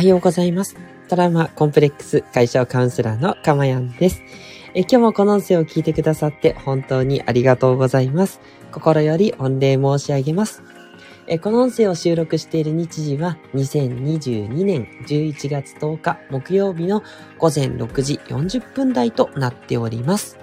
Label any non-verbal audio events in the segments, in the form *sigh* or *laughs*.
はようございます。トラウマコンプレックス解消カウンセラーのかまやんです。え今日もこの音声を聞いてくださって本当にありがとうございます。心より御礼申し上げます。えこの音声を収録している日時は2022年11月10日木曜日の午前6時40分台となっております。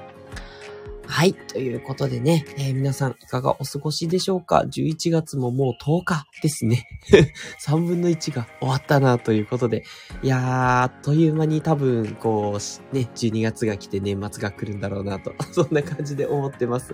はい。ということでね、えー、皆さんいかがお過ごしでしょうか ?11 月ももう10日ですね。*laughs* 3分の1が終わったなということで。いやー、あっという間に多分、こう、ね、12月が来て年末が来るんだろうなと、*laughs* そんな感じで思ってます。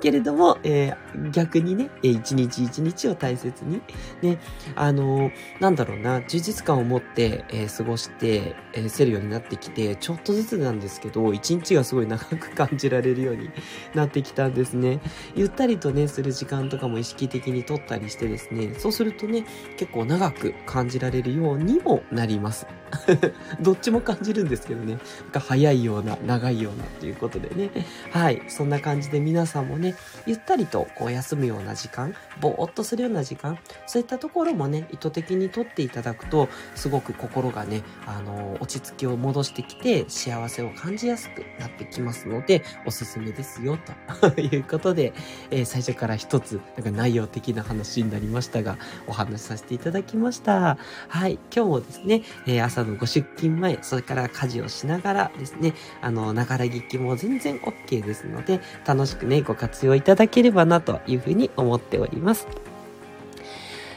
けれども、えー、逆にね、一日一日を大切に、ね、あのー、なんだろうな、充実感を持って、えー、過ごして、えー、せるようになってきて、ちょっとずつなんですけど、一日がすごい長く感じられるようにになってきたんですね。ゆったりとね、する時間とかも意識的に取ったりしてですね、そうするとね、結構長く感じられるようにもなります。*laughs* どっちも感じるんですけどね、なんか早いような、長いようなっていうことでね。はい。そんな感じで皆さんもね、ゆったりとこう休むような時間、ぼーっとするような時間、そういったところもね、意図的にとっていただくと、すごく心がね、あの、落ち着きを戻してきて、幸せを感じやすくなってきますので、おすすめですですよ、と *laughs* いうことで、えー、最初から一つ、なんか内容的な話になりましたが、お話しさせていただきました。はい。今日もですね、えー、朝のご出勤前、それから家事をしながらですね、あの、ながら聞きも全然 OK ですので、楽しくね、ご活用いただければなというふうに思っております。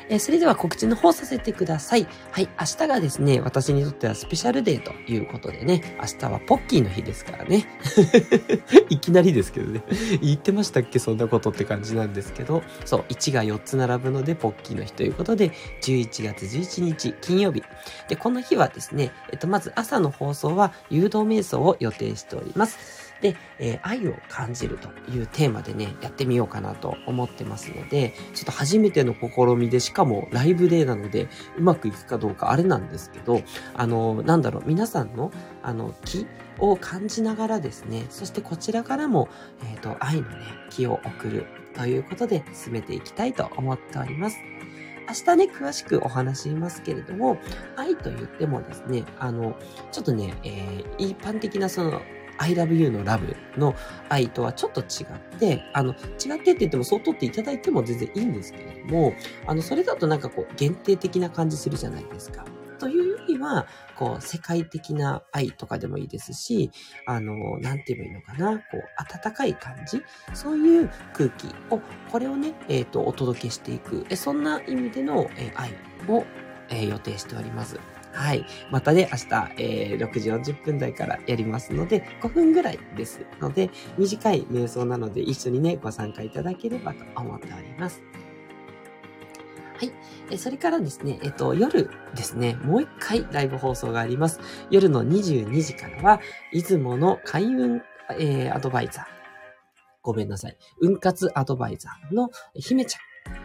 えー、それでは告知の方させてください。はい、明日がですね、私にとってはスペシャルデーということでね、明日はポッキーの日ですからね。*laughs* いきなりですけどね。言ってましたっけ？そんなことって感じなんですけど、そう、1が4つ並ぶのでポッキーの日ということで、11月11日金曜日。で、この日はですね、えっと、まず朝の放送は誘導瞑想を予定しております。で、えー、愛を感じるというテーマでね、やってみようかなと思ってますので、ちょっと初めての試みで、しかもライブデーなので、うまくいくかどうかあれなんですけど、あの、なんだろう、皆さんの、あの、気を感じながらですね、そしてこちらからも、えっ、ー、と、愛のね、気を送るということで進めていきたいと思っております。明日ね、詳しくお話しますけれども、愛と言ってもですね、あの、ちょっとね、えー、一般的なその、I love you のラブの愛とはちょっと違って、あの、違ってって言ってもそう取っていただいても全然いいんですけれども、あの、それだとなんかこう、限定的な感じするじゃないですか。というよりは、こう、世界的な愛とかでもいいですし、あの、なんて言えばいいのかな、こう、温かい感じそういう空気を、これをね、えっ、ー、と、お届けしていく、えそんな意味での、え愛を、えー、予定しております。はい。またね、明日、えー、6時40分台からやりますので、5分ぐらいですので、短い瞑想なので一緒にね、ご参加いただければと思っております。はい。えそれからですね、えっと、夜ですね、もう一回ライブ放送があります。夜の22時からは、出雲の開運、えー、アドバイザー。ごめんなさい。運活アドバイザーの姫ちゃん。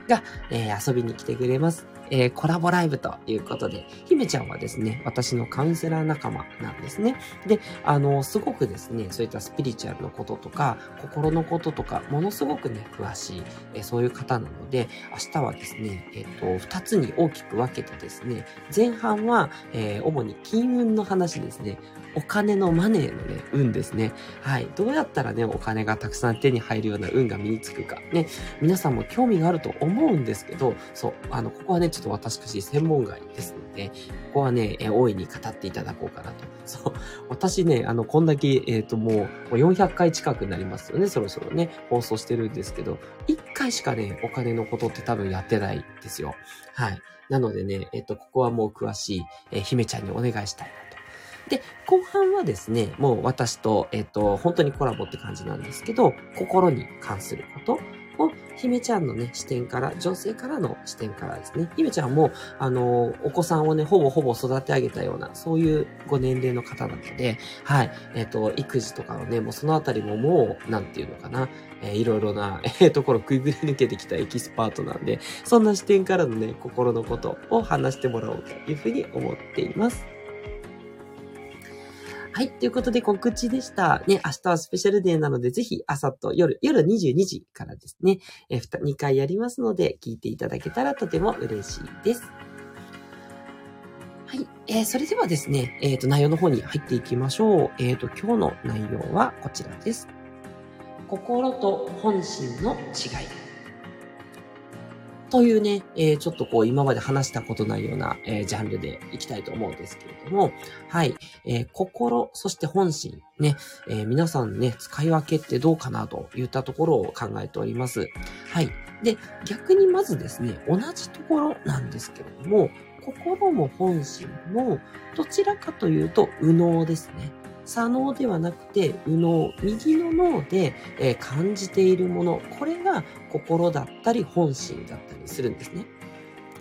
が、えー、遊びに来てくれます。えー、コラボライブということで、姫ちゃんはですね、私のカウンセラー仲間なんですね。で、あの、すごくですね、そういったスピリチュアルのこととか、心のこととか、ものすごくね、詳しい、えー、そういう方なので、明日はですね、えっ、と、二つに大きく分けてですね、前半は、え主に金運の話ですね。お金のマネーのね、運ですね。はい。どうやったらね、お金がたくさん手に入るような運が身につくか。ね、皆さんも興味があると思思うんですけど、そう、あの、ここはね、ちょっと私、専門外ですので、ここはね、え大いに語っていただこうかなと。そう、私ね、あの、こんだけ、えっ、ー、と、もう、400回近くになりますよね、そろそろね、放送してるんですけど、1回しかね、お金のことって多分やってないですよ。はい。なのでね、えっ、ー、と、ここはもう詳しい、えー、姫ちゃんにお願いしたいなとで、後半はですね、もう私と、えっ、と、本当にコラボって感じなんですけど、心に関すること、姫ちゃんのね、視点から、女性からの視点からですね、姫ちゃんも、あの、お子さんをね、ほぼほぼ育て上げたような、そういうご年齢の方なので、はい、えっ、と、育児とかのね、もうそのあたりももう、なんていうのかな、えー、いろいろな、*laughs* えー、ところ食いぐり抜けてきたエキスパートなんで、そんな視点からのね、心のことを話してもらおうというふうに思っています。はい。ということで告知でした。ね、明日はスペシャルデーなので、ぜひ朝と夜、夜22時からですね、えー、2回やりますので、聞いていただけたらとても嬉しいです。はい。えー、それではですね、えっ、ー、と、内容の方に入っていきましょう。えっ、ー、と、今日の内容はこちらです。心と本心の違い。というね、えー、ちょっとこう今まで話したことないような、えー、ジャンルでいきたいと思うんですけれども、はい、えー、心、そして本心、ね、え皆さんね、使い分けってどうかなといったところを考えております。はい。で、逆にまずですね、同じところなんですけれども、心も本心も、どちらかというと、右脳ですね。左脳ではなくて、右脳、右の脳で、え、感じているもの、これが心だったり本心だったりするんですね。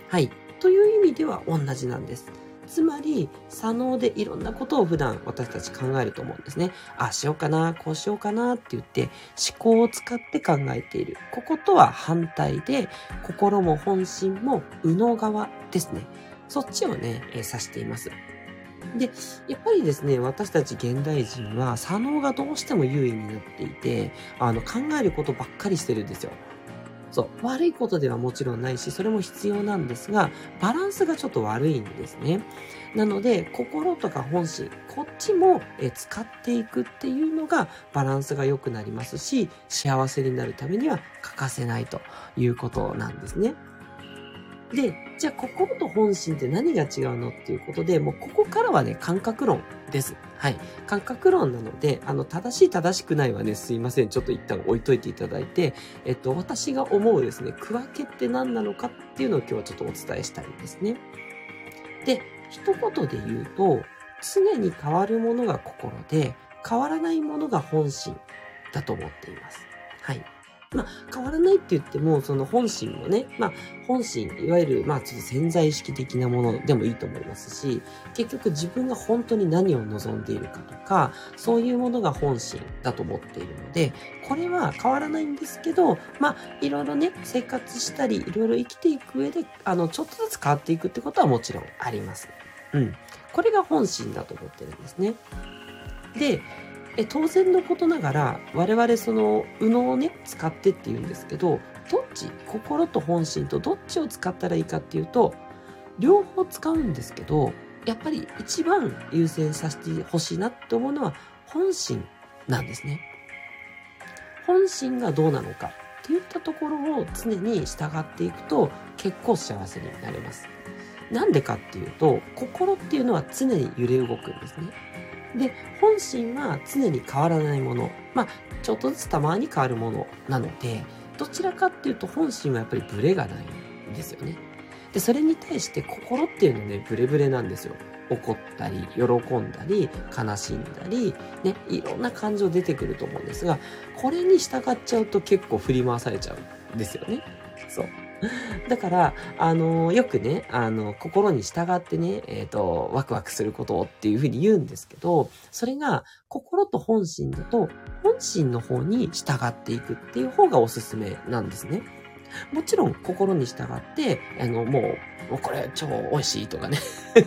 はい。という意味では同じなんです。つまり、左脳でいろんなことを普段私たち考えると思うんですね。ああしようかな、こうしようかなって言って思考を使って考えている。こことは反対で、心も本心も右脳側ですね。そっちをね、えー、指しています。で、やっぱりですね、私たち現代人は、左脳がどうしても優位になっていて、あの、考えることばっかりしてるんですよ。そう。悪いことではもちろんないし、それも必要なんですが、バランスがちょっと悪いんですね。なので、心とか本心、こっちも使っていくっていうのがバランスが良くなりますし、幸せになるためには欠かせないということなんですね。で、じゃあ心と本心って何が違うのっていうことで、もうここからはね、感覚論です。はい。感覚論なので、あの、正しい正しくないはね、すいません。ちょっと一旦置いといていただいて、えっと、私が思うですね、区分けって何なのかっていうのを今日はちょっとお伝えしたいんですね。で、一言で言うと、常に変わるものが心で、変わらないものが本心だと思っています。はい。まあ、変わらないって言っても、その本心もね、まあ、本心、いわゆる、まあ、ちょっと潜在意識的なものでもいいと思いますし、結局自分が本当に何を望んでいるかとか、そういうものが本心だと思っているので、これは変わらないんですけど、まあ、いろいろね、生活したり、いろいろ生きていく上で、あの、ちょっとずつ変わっていくってことはもちろんあります。うん。これが本心だと思ってるんですね。で、え当然のことながら我々その右脳をね使ってって言うんですけどどっち心と本心とどっちを使ったらいいかっていうと両方使うんですけどやっぱり一番優先させてほしいなって思うのは本心なんですね。本心がどうなのかっていったところを常に従っていくと結構幸せになれます。なんでかっていうと心っていうのは常に揺れ動くんですね。で、本心は常に変わらないもの。まあ、ちょっとずつたまに変わるものなので、どちらかっていうと本心はやっぱりブレがないんですよね。で、それに対して心っていうのはね、ブレブレなんですよ。怒ったり、喜んだり、悲しんだり、ね、いろんな感情出てくると思うんですが、これに従っちゃうと結構振り回されちゃうんですよね。そう。*laughs* だから、あの、よくね、あの、心に従ってね、えっ、ー、と、ワクワクすることっていうふうに言うんですけど、それが、心と本心だと、本心の方に従っていくっていう方がおすすめなんですね。もちろん、心に従って、あの、もう、もうこれ超美味しいとかね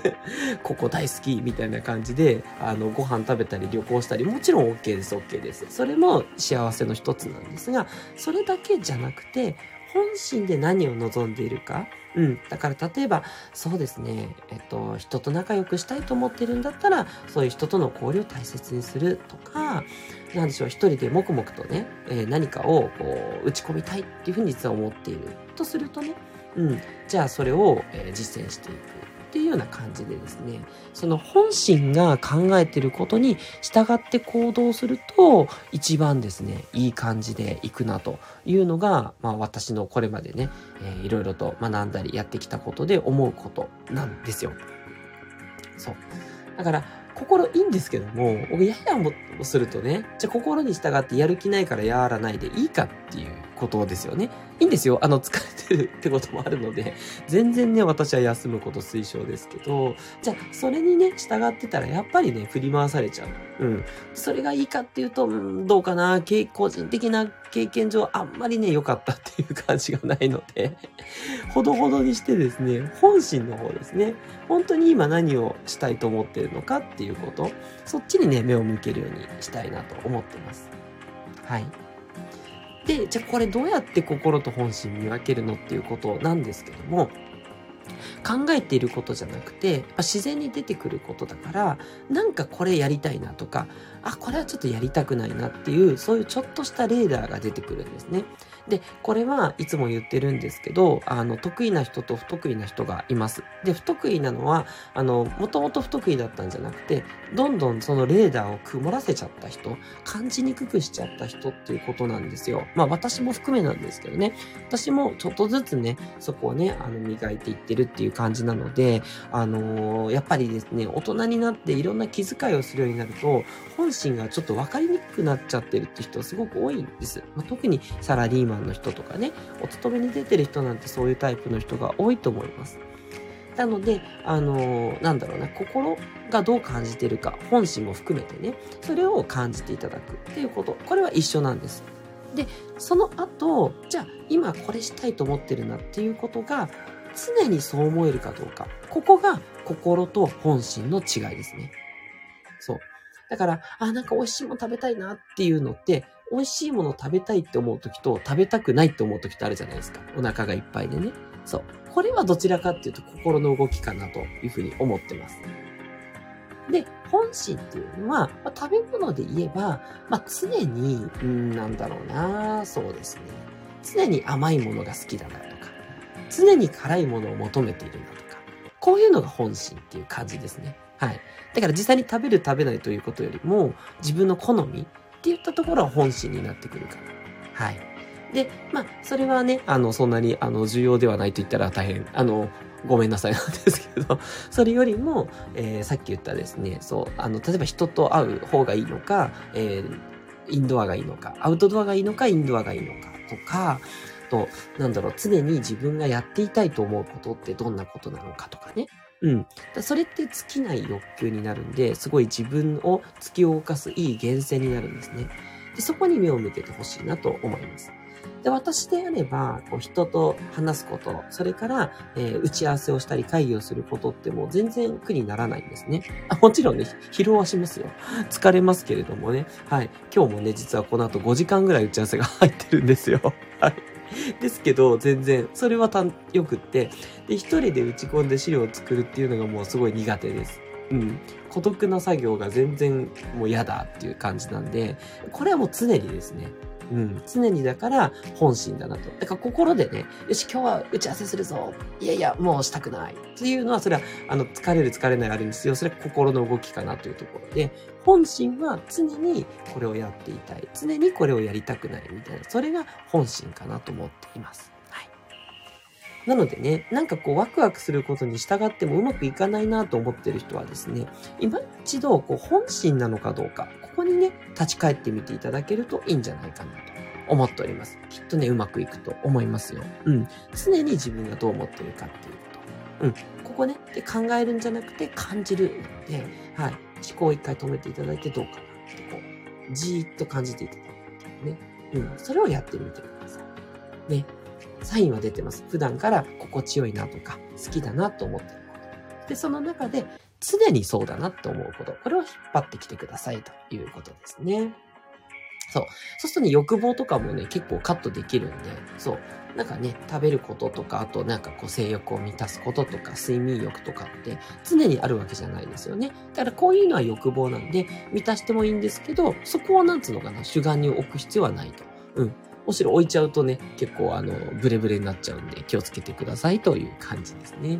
*laughs* ここ大好きみたいな感じで、あの、ご飯食べたり旅行したり、もちろん OK です、OK です。それも幸せの一つなんですが、それだけじゃなくて、本心で何を望んでいるか？うん。だから例えば、そうですね、えっと、人と仲良くしたいと思ってるんだったら、そういう人との交流を大切にするとか、なんでしょう、一人で黙々とね、えー、何かをこう、打ち込みたいっていうふうに実は思っているとするとね、うん。じゃあそれを、えー、実践していく。っていうような感じでですね、その本心が考えてることに従って行動すると、一番ですね、いい感じでいくなというのが、まあ私のこれまでね、えー、いろいろと学んだりやってきたことで思うことなんですよ。そう。だから、心いいんですけども、僕ややもするとね、じゃあ心に従ってやる気ないからやらないでいいかっていうことですよね。いいんですよ。あの、疲れてるってこともあるので、全然ね、私は休むこと推奨ですけど、じゃあ、それにね、従ってたら、やっぱりね、振り回されちゃう。うん。それがいいかっていうと、うん、どうかな、個人的な経験上、あんまりね、良かったっていう感じがないので、ほどほどにしてですね、本心の方ですね、本当に今何をしたいと思ってるのかっていうこと、そっちにね、目を向けるようにしたいなと思ってます。はい。で、じゃあこれどうやって心と本心見分けるのっていうことなんですけども、考えていることじゃなくて、自然に出てくることだから、なんかこれやりたいなとか、あ、これはちょっとやりたくないなっていう、そういうちょっとしたレーダーが出てくるんですね。で、これはいつも言ってるんですけど、あの、得意な人と不得意な人がいます。で、不得意なのは、あの、もともと不得意だったんじゃなくて、どんどんそのレーダーを曇らせちゃった人、感じにくくしちゃった人っていうことなんですよ。まあ私も含めなんですけどね。私もちょっとずつね、そこをね、あの、磨いていってるっていう感じなので、あのー、やっぱりですね、大人になっていろんな気遣いをするようになると、本心がちょっと分かりにくくなっちゃってるって人すごく多いんです。まあ、特にサラリーマンの人とかね、お勤めに出てる人なんてそういうタイプの人が多いと思います。なので、あの、なんだろうな、心がどう感じてるか、本心も含めてね、それを感じていただくっていうこと、これは一緒なんです。で、その後、じゃあ今これしたいと思ってるなっていうことが、常にそう思えるかどうか。ここが心と本心の違いですね。そう。だから、あ、なんか美味しいもの食べたいなっていうのって、美味しいもの食べたいって思う時と食べたくないって思う時ってあるじゃないですか。お腹がいっぱいでね。そう。これはどちらかっていうと心の動きかなというふうに思ってます。で、本心っていうのは、まあ、食べ物で言えば、まあ、常に、うん、なんだろうな、そうですね。常に甘いものが好きだなとか、常に辛いものを求めているなとか、こういうのが本心っていう感じですね。はい。だから実際に食べる食べないということよりも、自分の好みって言ったところは本心になってくるから。はい。で、まあ、それはね、あの、そんなに、あの、重要ではないと言ったら大変、あの、ごめんなさいなんですけど、*laughs* それよりも、えー、さっき言ったですね、そう、あの、例えば人と会う方がいいのか、えー、インドアがいいのか、アウトドアがいいのか、インドアがいいのかとか、と、なんだろう、常に自分がやっていたいと思うことってどんなことなのかとかね。うん。それって尽きない欲求になるんで、すごい自分を突き動かすいい源泉になるんですね。で、そこに目を向けてほしいなと思います。で、私であれば、こう人と話すこと、それから、えー、打ち合わせをしたり会議をすることってもう全然苦にならないんですね。あもちろんね、疲労はしますよ。疲れますけれどもね。はい。今日もね、実はこの後5時間ぐらい打ち合わせが入ってるんですよ。はい。*laughs* ですけど、全然、それはたよくって、で、一人で打ち込んで資料を作るっていうのがもうすごい苦手です。うん。孤独な作業が全然もう嫌だっていう感じなんで、これはもう常にですね、うん、常にだから本心だなと。だから心でね、よし、今日は打ち合わせするぞ。いやいや、もうしたくない。っていうのは、それは、あの、疲れる疲れないあるんですよ。それは心の動きかなというところで、本心は常にこれをやっていたい。常にこれをやりたくないみたいな。それが本心かなと思っています。なのでね、なんかこうワクワクすることに従ってもうまくいかないなと思ってる人はですね、今一度こう本心なのかどうか、ここにね、立ち返ってみていただけるといいんじゃないかなと思っております。きっとね、うまくいくと思いますよ。うん。常に自分がどう思ってるかっていうこと。うん。ここね、で考えるんじゃなくて感じるので、はい。思考を一回止めていただいてどうかなってこう、じーっと感じていただくってね。うん。それをやってみてください。ね。サインは出てます。普段から心地よいなとか、好きだなと思ってること。で、その中で常にそうだなって思うこと。これを引っ張ってきてくださいということですね。そう。そうするとね、欲望とかもね、結構カットできるんで、そう。なんかね、食べることとか、あとなんかこう性欲を満たすこととか、睡眠欲とかって常にあるわけじゃないですよね。だからこういうのは欲望なんで、満たしてもいいんですけど、そこをなんつうのかな、主眼に置く必要はないと。うん。むしろ置いちゃうとね、結構あの、ブレブレになっちゃうんで気をつけてくださいという感じですね。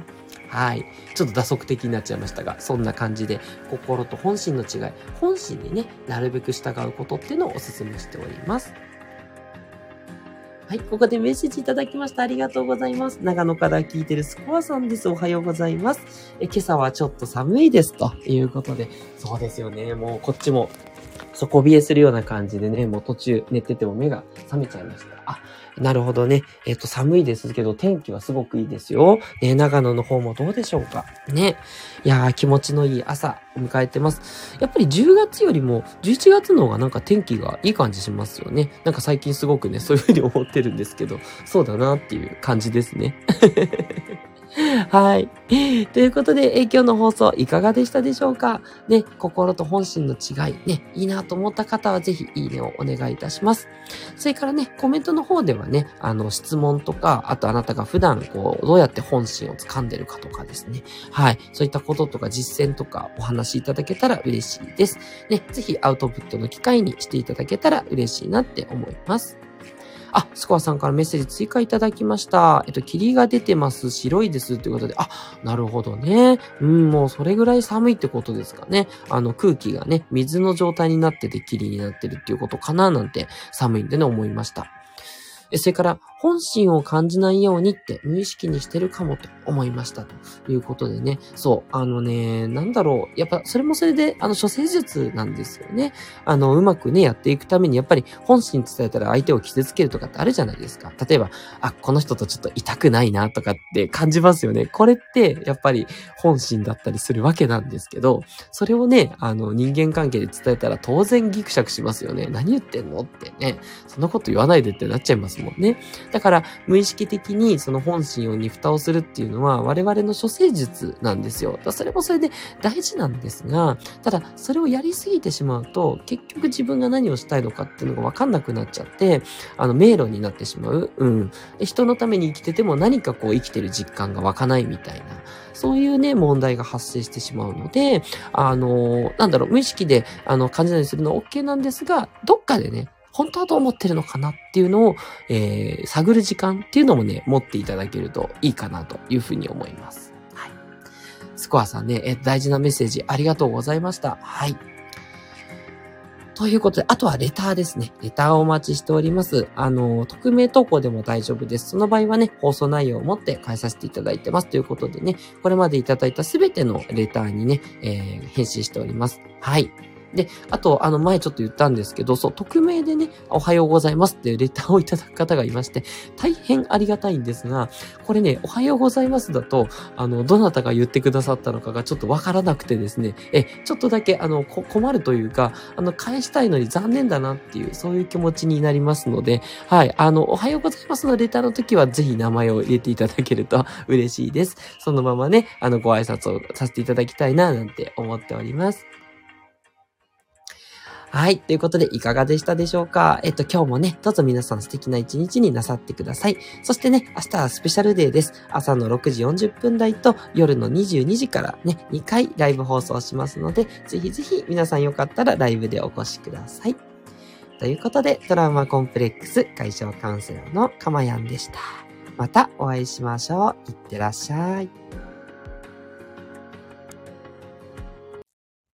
はい。ちょっと打足的になっちゃいましたが、そんな感じで、心と本心の違い、本心にね、なるべく従うことっていうのをお勧めしております。はい、ここでメッセージいただきました。ありがとうございます。長野から聞いてるスコアさんです。おはようございます。え今朝はちょっと寒いです。ということで、そうですよね。もうこっちも底冷えするような感じでね、もう途中寝てても目が覚めちゃいました。あ、なるほどね。えっ、と、寒いですけど、天気はすごくいいですよ。ね、長野の方もどうでしょうか。ね。いやー、気持ちのいい朝を迎えてます。やっぱり10月よりも11月の方がなんか天気がいい感じしますよね。なんか最近すごくね、そういう風に思ってるんですけど、そうだなっていう感じですね。*laughs* はい。ということで、え今日の放送いかがでしたでしょうか？ね、心と本心の違い、ね、いいなと思った方はぜひいいねをお願いいたします。それからね、コメントの方ではね、あの、質問とか、あとあなたが普段、こう、どうやって本心を掴んでるかとかですね。はい。そういったこととか実践とかお話しいただけたら嬉しいです。ね、ぜひアウトプットの機会にしていただけたら嬉しいなって思います。あ、スコアさんからメッセージ追加いただきました。えっと、霧が出てます。白いです。ということで、あ、なるほどね。うん、もうそれぐらい寒いってことですかね。あの、空気がね、水の状態になってて霧になってるっていうことかななんて寒いんでね、思いました。えそれから、本心を感じないようにって無意識にしてるかもと思いましたということでね。そう、あのね、なんだろう。やっぱそれもそれで、あの、処世術なんですよね。あの、うまくね、やっていくために、やっぱり本心伝えたら相手を傷つけるとかってあるじゃないですか。例えば、あ、この人とちょっと痛くないなとかって感じますよね。これって、やっぱり本心だったりするわけなんですけど、それをね、あの、人間関係で伝えたら当然ギクシャクしますよね。何言ってんのってね。そんなこと言わないでってなっちゃいますもんね。だから、無意識的にその本心をに蓋をするっていうのは、我々の処世術なんですよ。それもそれで大事なんですが、ただ、それをやりすぎてしまうと、結局自分が何をしたいのかっていうのがわかんなくなっちゃって、あの、迷路になってしまう。うん。人のために生きてても何かこう生きてる実感が湧かないみたいな。そういうね、問題が発生してしまうので、あの、なんだろう、無意識で、あの、感じたりするのは OK なんですが、どっかでね、本当はどう思ってるのかなっていうのを、えー、探る時間っていうのもね、持っていただけるといいかなというふうに思います。はい。スコアさんね、え大事なメッセージありがとうございました。はい。ということで、あとはレターですね。レターをお待ちしております。あの、匿名投稿でも大丈夫です。その場合はね、放送内容を持って返させていただいてます。ということでね、これまでいただいたすべてのレターにね、えー、返信しております。はい。で、あと、あの、前ちょっと言ったんですけど、そう、匿名でね、おはようございますっていうレターをいただく方がいまして、大変ありがたいんですが、これね、おはようございますだと、あの、どなたが言ってくださったのかがちょっとわからなくてですね、え、ちょっとだけ、あの、困るというか、あの、返したいのに残念だなっていう、そういう気持ちになりますので、はい、あの、おはようございますのレターの時は、ぜひ名前を入れていただけると *laughs* 嬉しいです。そのままね、あの、ご挨拶をさせていただきたいな、なんて思っております。はい。ということで、いかがでしたでしょうか？えっと、今日もね、どうぞ皆さん素敵な一日になさってください。そしてね、明日はスペシャルデーです。朝の6時40分台と夜の22時からね、2回ライブ放送しますので、ぜひぜひ皆さんよかったらライブでお越しください。ということで、トラウマコンプレックス解消カウンセラーのかまやんでした。またお会いしましょう。いってらっしゃい。